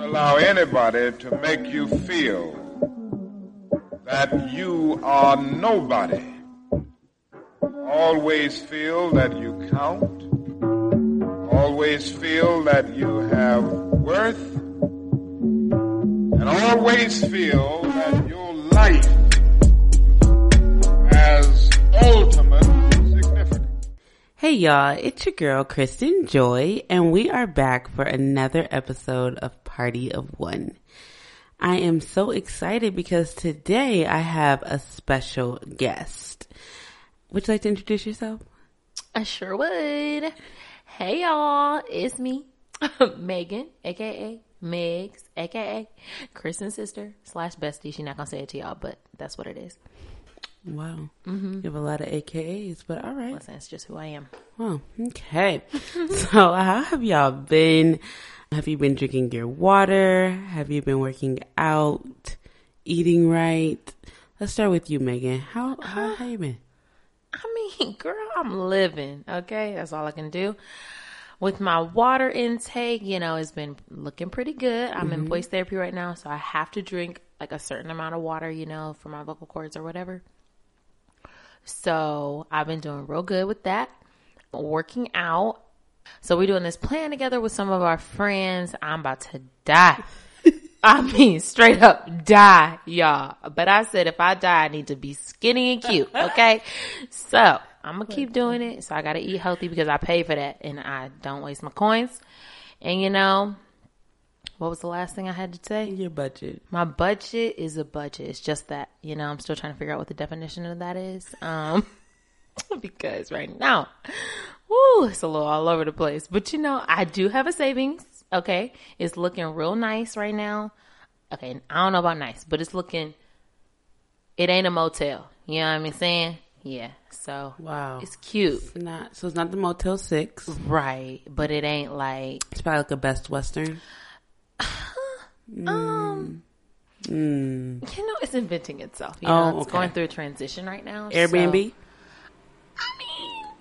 Don't allow anybody to make you feel that you are nobody. Always feel that you count. Always feel that you have worth. And always feel that your life has ultimate significance. Hey y'all, it's your girl Kristen Joy, and we are back for another episode of Party of One. I am so excited because today I have a special guest. Would you like to introduce yourself? I sure would. Hey y'all, it's me, Megan, aka Megs, aka Kristen's sister slash bestie. She's not gonna say it to y'all, but that's what it is. Wow. Mm-hmm. You have a lot of AKAs, but all right. Listen, it's just who I am. Well, okay. so how have y'all been? Have you been drinking your water? Have you been working out? Eating right? Let's start with you, Megan. How, how, how you been? I mean, girl, I'm living. Okay, that's all I can do. With my water intake, you know, it's been looking pretty good. I'm in mm-hmm. voice therapy right now, so I have to drink like a certain amount of water, you know, for my vocal cords or whatever. So I've been doing real good with that. Working out. So we're doing this plan together with some of our friends. I'm about to die. I mean, straight up die, y'all. But I said if I die, I need to be skinny and cute. Okay. so I'm gonna keep doing it. So I gotta eat healthy because I pay for that and I don't waste my coins. And you know, what was the last thing I had to say? Your budget. My budget is a budget. It's just that, you know, I'm still trying to figure out what the definition of that is. Um, because right now, woo, it's a little all over the place. But you know, I do have a savings. Okay. It's looking real nice right now. Okay. I don't know about nice, but it's looking, it ain't a motel. You know what I'm saying? Yeah. So Wow. it's cute. It's not so it's not the Motel Six. Right. But it ain't like, It's probably like a Best Western. um, Mm. you know, it's inventing itself. You Oh, know, it's okay. going through a transition right now. Airbnb. so-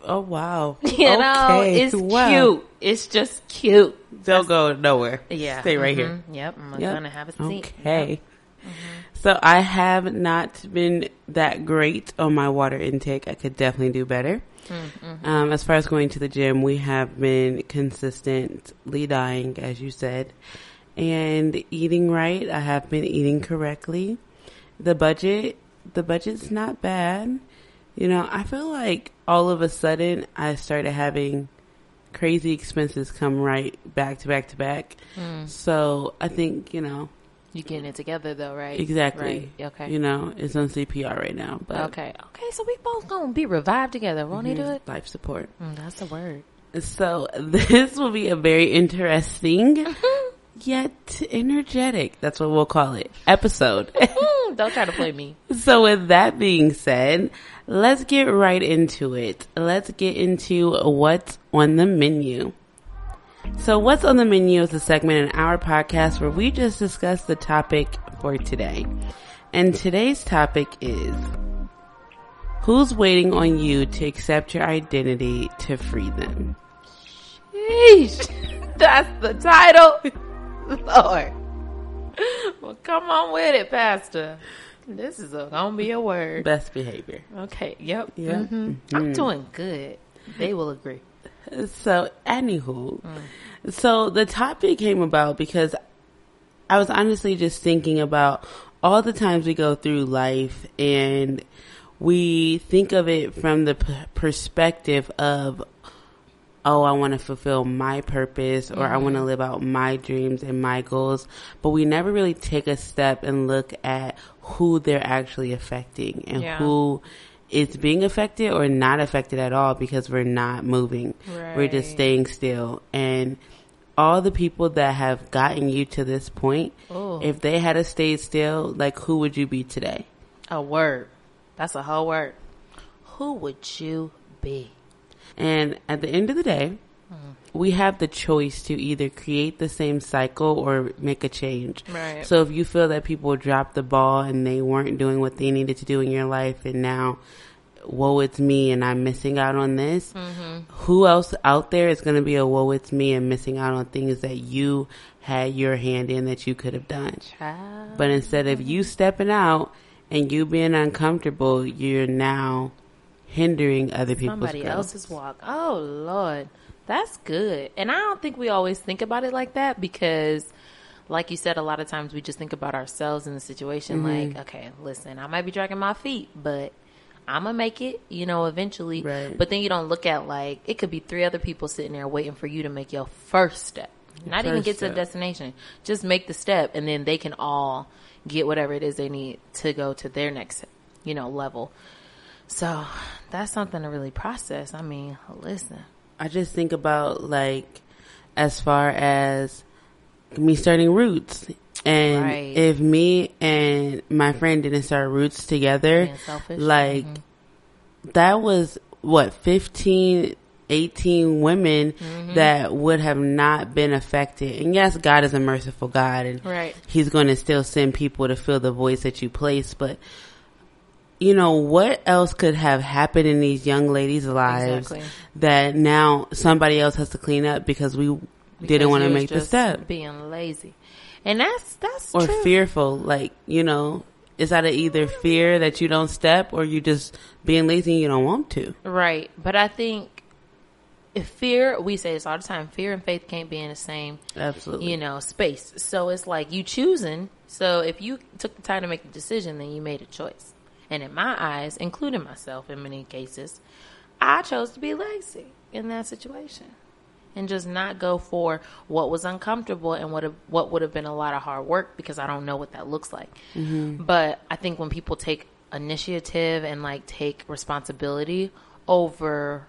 Oh wow. You know, Okay, it's wow. cute. It's just cute. Don't go nowhere. Yeah. Stay right here. Mhm. Yep. I'm Yep. gonna have a seat. Okay. So I have not been that great on my water intake. I could definitely do better. Um, as far as going to the gym, we have been consistently dying, as you said, and eating right. I have been eating correctly. The budget, the budget's not bad. You know, I feel like all of a sudden I started having crazy expenses come right back to back to back. So I think, you know, You're getting it together though, right? Exactly. Right. Okay. You know, it's on CPR right now, but okay. Okay. So we both gonna be revived together. Won't he do it? life support. Mm, that's the word. So this will be a very interesting yet energetic. That's what we'll call it. Episode. Mm, don't try to play me. so with that being said, let's get right into it. Let's get into what's on the menu. So what's on the menu is a segment in our podcast where we just discuss the topic for today. And today's topic is who's waiting on you to accept your identity to free them? Sheesh. That's the title. Lord. Well, come on with it, Pastor. This is a, gonna be a word. Best behavior. Okay. Yep. Yeah. hmm I'm doing good. They will agree. So, anywho, so the topic came about because I was honestly just thinking about all the times we go through life and we think of it from the p- perspective of, oh, I want to fulfill my purpose or I want to live out my dreams and my goals, but we never really take a step and look at who they're actually affecting and Yeah. who is being affected or not affected at all because we're not moving. We're just staying still. And all the people that have gotten you to this point, Ooh. if they had stayed still, like who would you be today? A word. That's a whole word. Who would you be? And at the end of the day, mm. We have the choice to either create the same cycle or make a change. Right. So if you feel that people dropped the ball and they weren't doing what they needed to do in your life and now woe it's me and I'm missing out on this, mm-hmm. who else out there is going to be a woe it's me and missing out on things that you had your hand in that you could have done? Child. But instead of you stepping out and you being uncomfortable, you're now hindering other people's somebody growth. else's walk. Oh Lord, that's good. And I don't think we always think about it like that because, like you said, a lot of times we just think about ourselves in the situation. Mm-hmm. Like, okay, listen, I might be dragging my feet, but I'm gonna make it. You know, eventually. Right. But then you don't look at like it could be three other people sitting there waiting for you to make your first step. Not even first get to the destination. Just make the step, and then they can all get whatever it is they need to go to their next, you know, level. So that's something to really process. I mean, listen. I just think about like as far as me starting roots. And Right. if me and my friend didn't start roots together, like that was what 15 18 women Mm-hmm. that would have not been affected. And yes, God is a merciful God and Right. he's going to still send people to fill the voice that you place, but you know, what else could have happened in these young ladies' lives Exactly. that now somebody else has to clean up because we didn't want to make the step Being lazy. And that's, that's or true. fearful. Like, you know, it's out of either fear that you don't step or you just being lazy and you don't want to. Right. But I think if fear, we say this all the time, fear and faith can't be in the same Absolutely. you know, space. So it's like you choosing. So if you took the time to make the decision, then you made a choice. And in my eyes, including myself in many cases, I chose to be lazy in that situation and just not go for what was uncomfortable and what what would have been a lot of hard work because I don't know what that looks like. Mm-hmm. But I think when people take initiative and like take responsibility over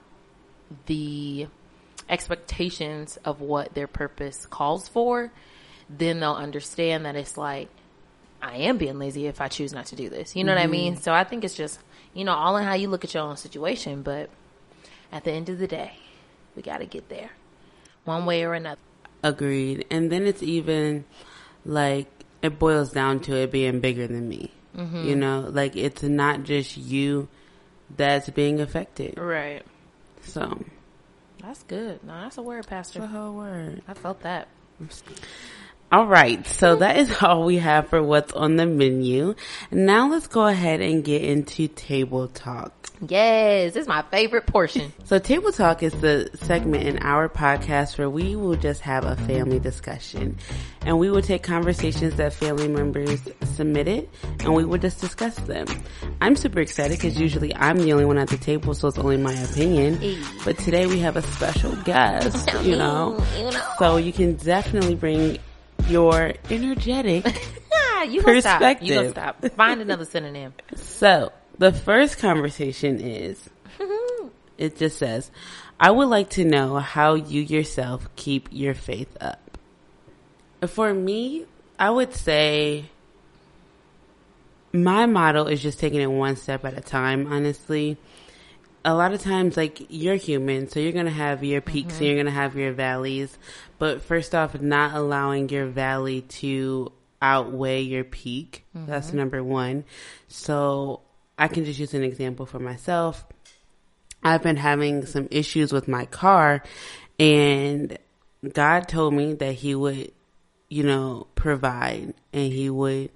the expectations of what their purpose calls for, then they'll understand that it's like, I am being lazy if I choose not to do this. You know what I mean? So I think it's just, you know, all in how you look at your own situation. But at the end of the day, we got to get there one way or another. Agreed. And then it's even like it boils down to it being bigger than me. Mm-hmm. You know, like it's not just you that's being affected. Right. So, That's good. No, that's a word, Pastor. the whole word. I felt that. All right. So that is all we have for what's on the menu. Now let's go ahead and get into table talk. Yes, this is my favorite portion. So Table Talk is the segment in our podcast where we will just have a family discussion and we will take conversations that family members submitted and we will just discuss them. I'm super excited because usually I'm the only one at the table so it's only my opinion. But today we have a special guest, you know. So you can definitely bring your energetic. You gonna stop. You gonna stop. Find another synonym. So the first conversation is it just says, I would like to know how you yourself keep your faith up. For me, I would say my model is just taking it one step at a time, honestly. A lot of times, like, you're human, so you're gonna have your peaks and mm-hmm. you're gonna have your valleys. But first off, not allowing your valley to outweigh your peak. That's mm-hmm. number one. So I can just use an example for myself. I've been having some issues with my car and God told me that he would, you know, provide and he would,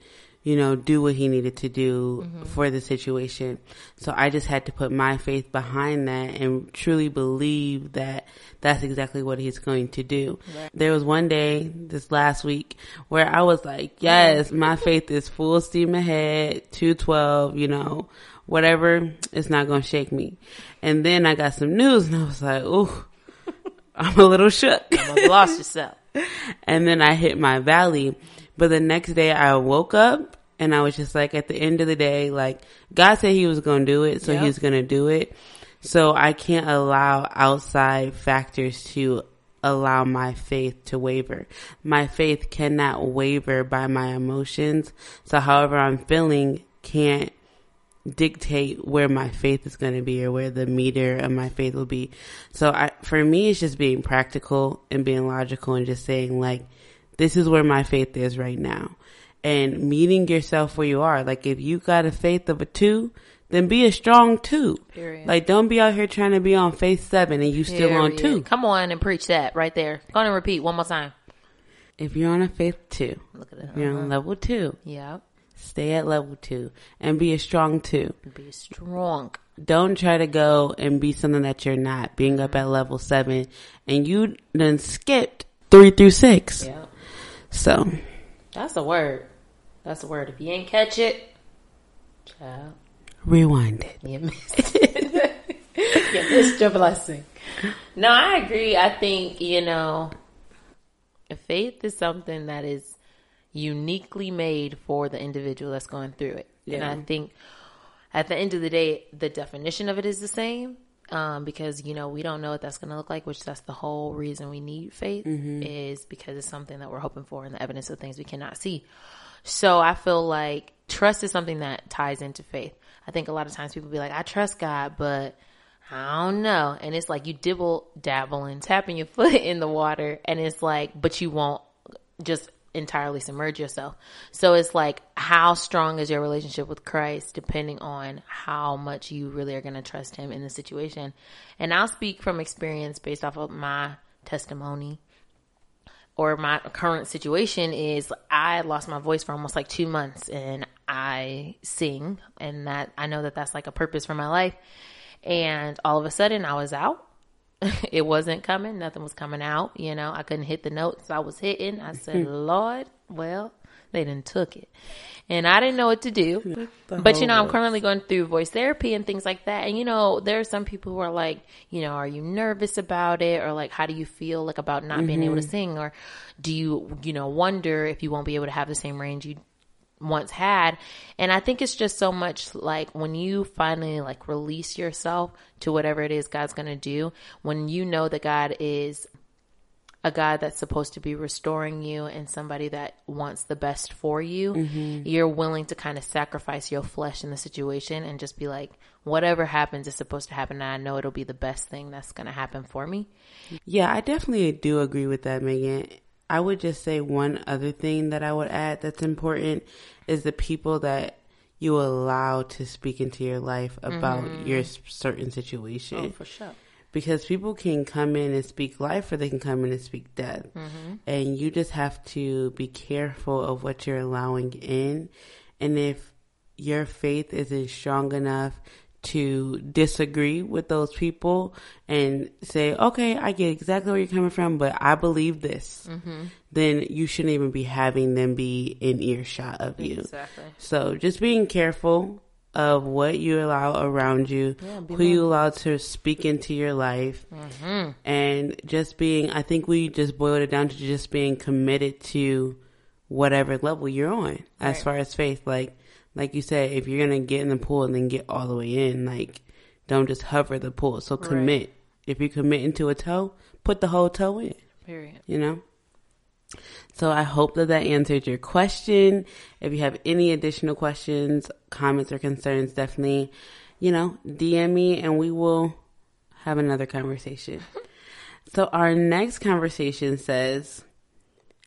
you know, do what he needed to do mm-hmm. for the situation. So I just had to put my faith behind that and truly believe that that's exactly what he's going to do. There was one day this last week where I was like, yes, my mm-hmm. faith is full steam ahead, 212, you know, whatever, it's not going to shake me. And then I got some news and I was like, ooh, I'm a little shook. Almost lost yourself. and then I hit my valley. But the next day I woke up and I was just like, at the end of the day, like God said he was going to do it. So Yep. he's going to do it. So I can't allow outside factors to allow my faith to waver. My faith cannot waver by my emotions. So however I'm feeling can't dictate where my faith is going to be or where the meter of my faith will be. So I, for me, it's just being practical and being logical and just saying like, this is where my faith is right now and meeting yourself where you are. Like if you got a faith of a two, then be a strong two. Period. Like, don't be out here trying to be on faith seven and you still on two. Come on and preach that right there. Go on and repeat one more time. If you're on a faith two, Look at that. you're on uh-huh. level two, Yeah. stay at level two and be a strong two. Be strong. Don't try to go and be something that you're not, being up at level seven and you then skipped three through six. Yeah. So, That's a word. That's a word. If you ain't catch it, child, rewind it. you missed it. you missed your blessing. No, I agree. I think, you know, faith is something that is uniquely made for the individual that's going through it. And I think at the end of the day, the definition of it is the same. Um, because you know we don't know what that's going to look like, which that's the whole reason we need faith is because it's something that we're hoping for and the evidence of things we cannot see. So I feel like trust is something that ties into faith. I think a lot of times people be like, I trust God, but I don't know. And it's like you dibble, dabble and tapping your foot in the water. And it's like, but you won't just entirely submerge yourself. So it's like, how strong is your relationship with Christ depending on how much you really are going to trust him in the situation. And I'll speak from experience based off of my testimony or my current situation is I lost my voice for almost like two months and I sing and that I know that that's like a purpose for my life. And all of a sudden I was out. it wasn't coming. Nothing was coming out. You know, I couldn't hit the notes I was hitting. I said, Lord, well, they didn't took it. And I didn't know what to do. But you know, I'm currently going through voice therapy and things like that. And you know, there are some people who are like, you know, are you nervous about it? Or like, how do you feel like about not being able to sing? Or do you, you know, wonder if you won't be able to have the same range you once had. And I think it's just so much like when you finally like release yourself to whatever it is God's going to do, when you know that God is a God that's supposed to be restoring you and somebody that wants the best for you, mm-hmm. you're willing to kind of sacrifice your flesh in the situation and just be like, whatever happens is supposed to happen. And I know it'll be the best thing that's going to happen for me. Yeah, I definitely do agree with that, Megan. I would just say one other thing that I would add that's important is the people that you allow to speak into your life about mm-hmm. your certain situation. Oh, for sure. Because people can come in and speak life or they can come in and speak death. Mm-hmm. And you just have to be careful of what you're allowing in. And if your faith isn't strong enough to disagree with those people and say, okay, I get exactly where you're coming from, but I believe this, mm-hmm. then you shouldn't even be having them be in earshot of you. Exactly. So just being careful of what you allow around you, who you allow to speak into your life, mm-hmm. and just being, I think we just boiled it down to just being committed to whatever level you're on as far as faith. Like, like you said, if you're going to get in the pool and then get all the way in, like, don't just hover the pool. So commit. If you commit into a toe, put the whole toe in Period. you know? So I hope that that answered your question. If you have any additional questions, comments, or concerns, definitely, you know, DM me and we will have another conversation. so our next conversation says,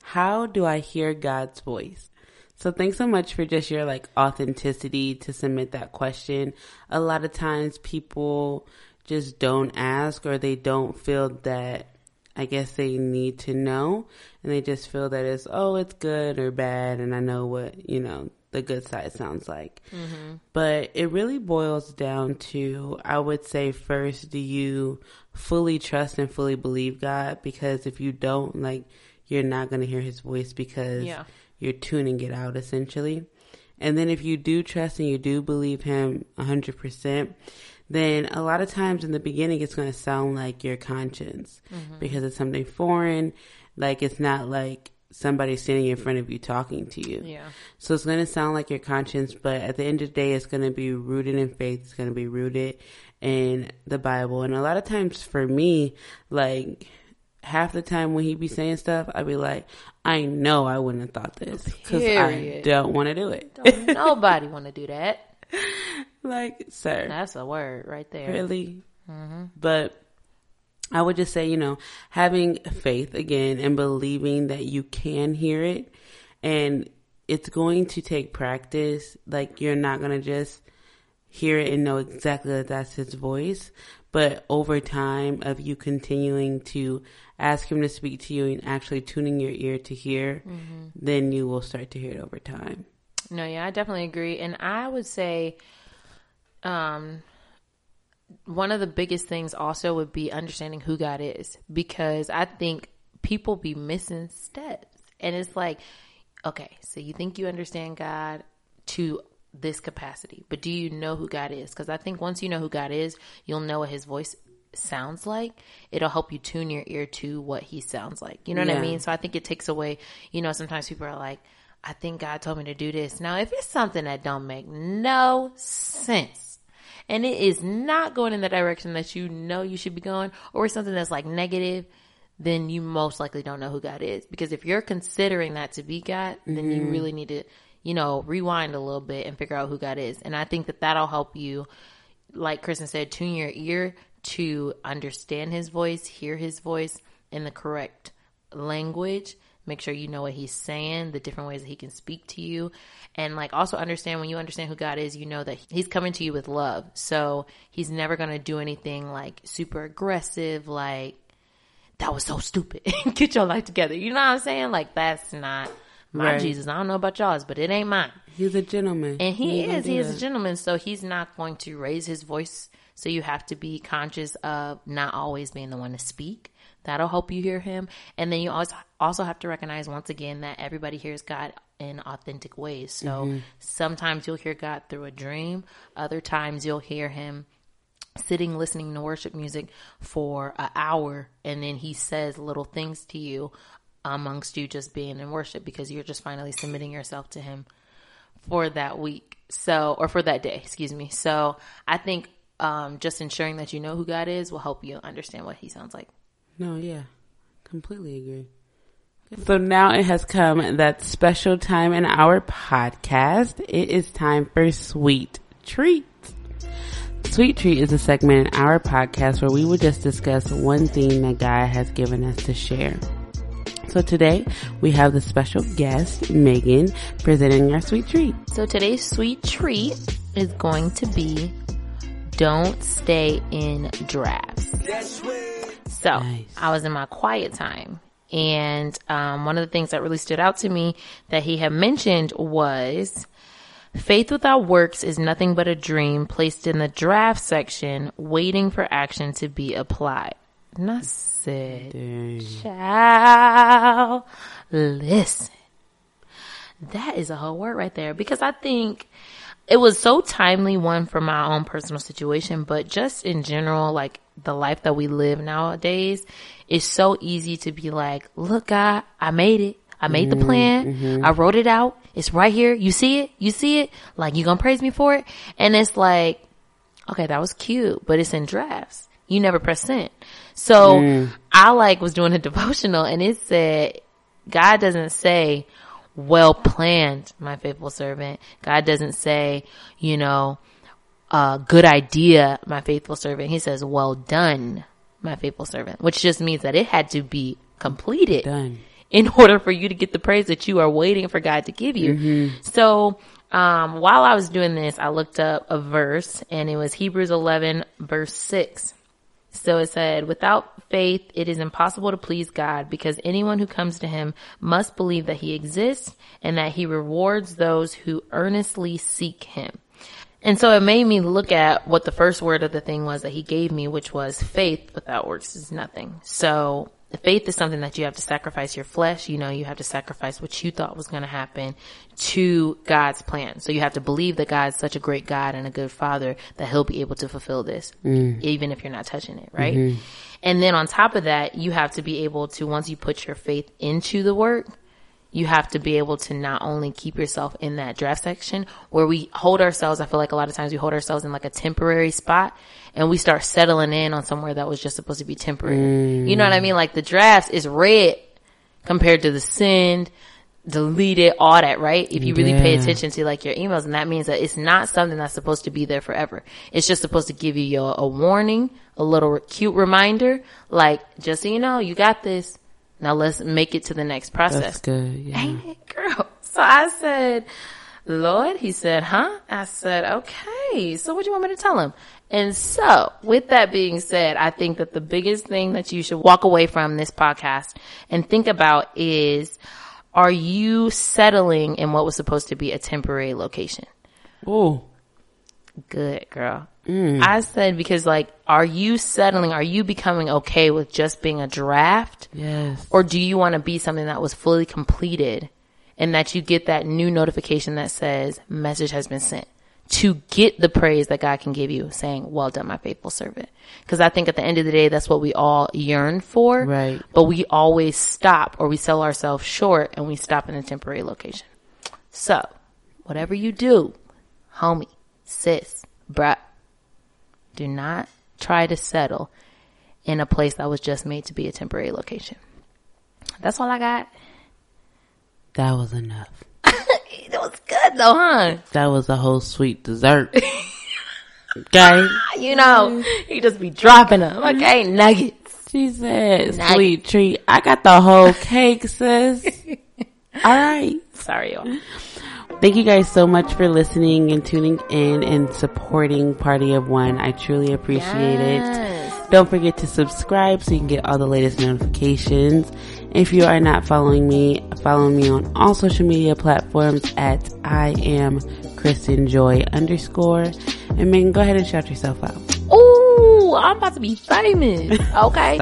how do I hear God's voice? So thanks so much for just your like authenticity to submit that question. A lot of times people just don't ask or they don't feel that I guess they need to know and they just feel that it's oh it's good or bad and I know what, you know, the good side sounds like. Mm-hmm. But it really boils down to I would say first do you fully trust and fully believe God because if you don't like you're not going to hear his voice because Yeah. You're tuning it out essentially. And then if you do trust and you do believe him 100%, then a lot of times in the beginning it's going to sound like your conscience mm-hmm. because it's something foreign. Like it's not like somebody standing in front of you talking to you. Yeah. So it's going to sound like your conscience, but at the end of the day, it's going to be rooted in faith. It's going to be rooted in the Bible. And a lot of times for me, like half the time when he be saying stuff, I'd be like, I know I wouldn't have thought this because I Period. don't want to do it. Don't nobody want to do that. like, sir. That's a word right there. Really? Mm-hmm. But I would just say, you know, having faith again and believing that you can hear it and it's going to take practice. Like, you're not going to just hear it and know exactly that that's his voice. But over time of you continuing to ask him to speak to you and actually tuning your ear to hear, mm-hmm. then you will start to hear it over time. No, yeah, I definitely agree. And I would say, um, one of the biggest things also would be understanding who God is because I think people be missing steps. And it's like, okay, so you think you understand God to this capacity, but do you know who God is? Because I think once you know who God is, you'll know what his voice sounds like. It'll help you tune your ear to what he sounds like. You know what yeah. I mean? So I think it takes away, you know, sometimes people are like, I think God told me to do this. Now, if it's something that don't make no sense and it is not going in the direction that you know you should be going or something that's like negative, then you most likely don't know who God is. Because if you're considering that to be God, then mm-hmm. you really need to, you know, rewind a little bit and figure out who God is. And I think that that'll help you, like Kristen said, tune your ear to understand his voice, hear his voice in the correct language. Make sure you know what he's saying, the different ways that he can speak to you. And like also understand when you understand who God is, you know that he's coming to you with love. So he's never going to do anything like super aggressive, like that was so stupid. Get your life together. You know what I'm saying? Like that's not my right. Jesus. I don't know about y'all's, but it ain't mine. He's a gentleman. And he, he is. He is a gentleman. So he's not going to raise his voice. So you have to be conscious of not always being the one to speak. That'll help you hear him. And then you also also have to recognize once again that everybody hears God in authentic ways. So mm-hmm. sometimes you'll hear God through a dream. Other times you'll hear him sitting listening to worship music for an hour and then he says little things to you amongst you just being in worship because you're just finally submitting yourself to him for that week. So or for that day excuse me. So i think um, just ensuring that you know who god is will help you understand what he sounds like. No yeah. Completely agree. So now it has come that special time in our podcast. It is time for sweet Treat. Sweet Treat is a segment in our podcast where we would just discuss one thing that God has given us to share. So today we have the special guest, Megan, presenting our sweet treat. So today's sweet treat is going to be don't stay in drafts. So nice. I was in my quiet time and um, one of the things that really stood out to me that he had mentioned was Faith without works is nothing but a dream placed in the draft section, waiting for action to be applied. And I said, child, listen. That is a whole word right there because I think it was so timely one for my own personal situation, but just in general, like the life that we live nowadays, it's so easy to be like, look, God, I made it. I made mm-hmm, the plan. Mm-hmm. I wrote it out. It's right here. You see it? You see it? Like, you gonna praise me for it? And it's like, okay, that was cute, but it's in drafts. You never press send. So mm. I like was doing a devotional and it said, God doesn't say, well planned, my faithful servant. God doesn't say, you know, uh, good idea, my faithful servant. He says, well done, my faithful servant, which just means that it had to be completed. Done in order for you to get the praise that you are waiting for God to give you. Mm-hmm. So, um, while I was doing this, I looked up a verse and it was Hebrews 11 verse 6. So it said, without faith, it is impossible to please God because anyone who comes to him must believe that he exists and that he rewards those who earnestly seek him. And so it made me look at what the first word of the thing was that he gave me, which was faith without works is nothing. So faith is something that you have to sacrifice your flesh. You know, you have to sacrifice what you thought was going to happen to God's plan. So you have to believe that God's such a great God and a good father that he'll be able to fulfill this, mm. even if you're not touching it, right? Mm-hmm. And then on top of that, you have to be able to, once you put your faith into the work, you have to be able to not only keep yourself in that draft section where we hold ourselves. I feel like a lot of times we hold ourselves in like a temporary spot and we start settling in on somewhere that was just supposed to be temporary. Mm. You know what I mean? Like the drafts is red compared to the send, delete it, all that, right? If you really yeah. pay attention to like your emails and that means that it's not something that's supposed to be there forever. It's just supposed to give you your, a warning, a little cute reminder, like just so you know, you got this now let's make it to the next process. That's good. Yeah. Ain't it, girl? So I said, Lord, he said, huh? I said, okay. So what do you want me to tell him? And so with that being said, I think that the biggest thing that you should walk away from this podcast and think about is, are you settling in what was supposed to be a temporary location? Oh, Good girl. Mm. I said because like, are you settling? Are you becoming okay with just being a draft? yes. Or do you want to be something that was fully completed and that you get that new notification that says message has been sent to get the praise that God can give you saying, well done, my faithful servant. Cause I think at the end of the day, that's what we all yearn for. Right. But we always stop or we sell ourselves short and we stop in a temporary location. So whatever you do, homie, sis, bruh, do not try to settle in a place that was just made to be a temporary location. That's all I got. That was enough. It was good though, huh? That was a whole sweet dessert. okay. You know, you just be dropping them. Mm-hmm. Okay, nuggets. She said, Nice. sweet treat. I got the whole cake, sis. All right. Sorry, y'all. Thank you guys so much for listening and tuning in and supporting Party of One. I truly appreciate Yes. it. Don't forget to subscribe so you can get all the latest notifications. If you are not following me, follow me on all social media platforms at I am Kristen Joy underscore. And Megan, go ahead and shout yourself out. Ooh, I'm about to be famous. Okay.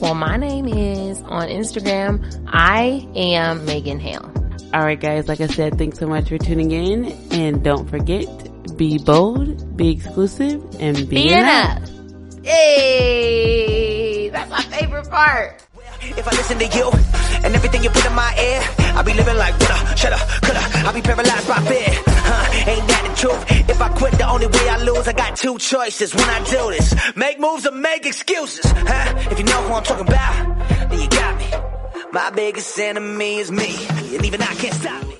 Well, my name is on Instagram. I am Megan Hale. All right, guys. Like I said, thanks so much for tuning in. And don't forget, be bold, be exclusive, and be, Be enough. enough. Hey, that's my favorite part. If I listen to you and everything you put in my ear, I'll be living like woulda, shoulda, coulda. I'll be paralyzed by fear. Huh, ain't that the truth? If I quit, the only way I lose, I got two choices when I do this. Make moves or make excuses. Huh? If you know who I'm talking about, My biggest enemy is me, and even I can't stop me.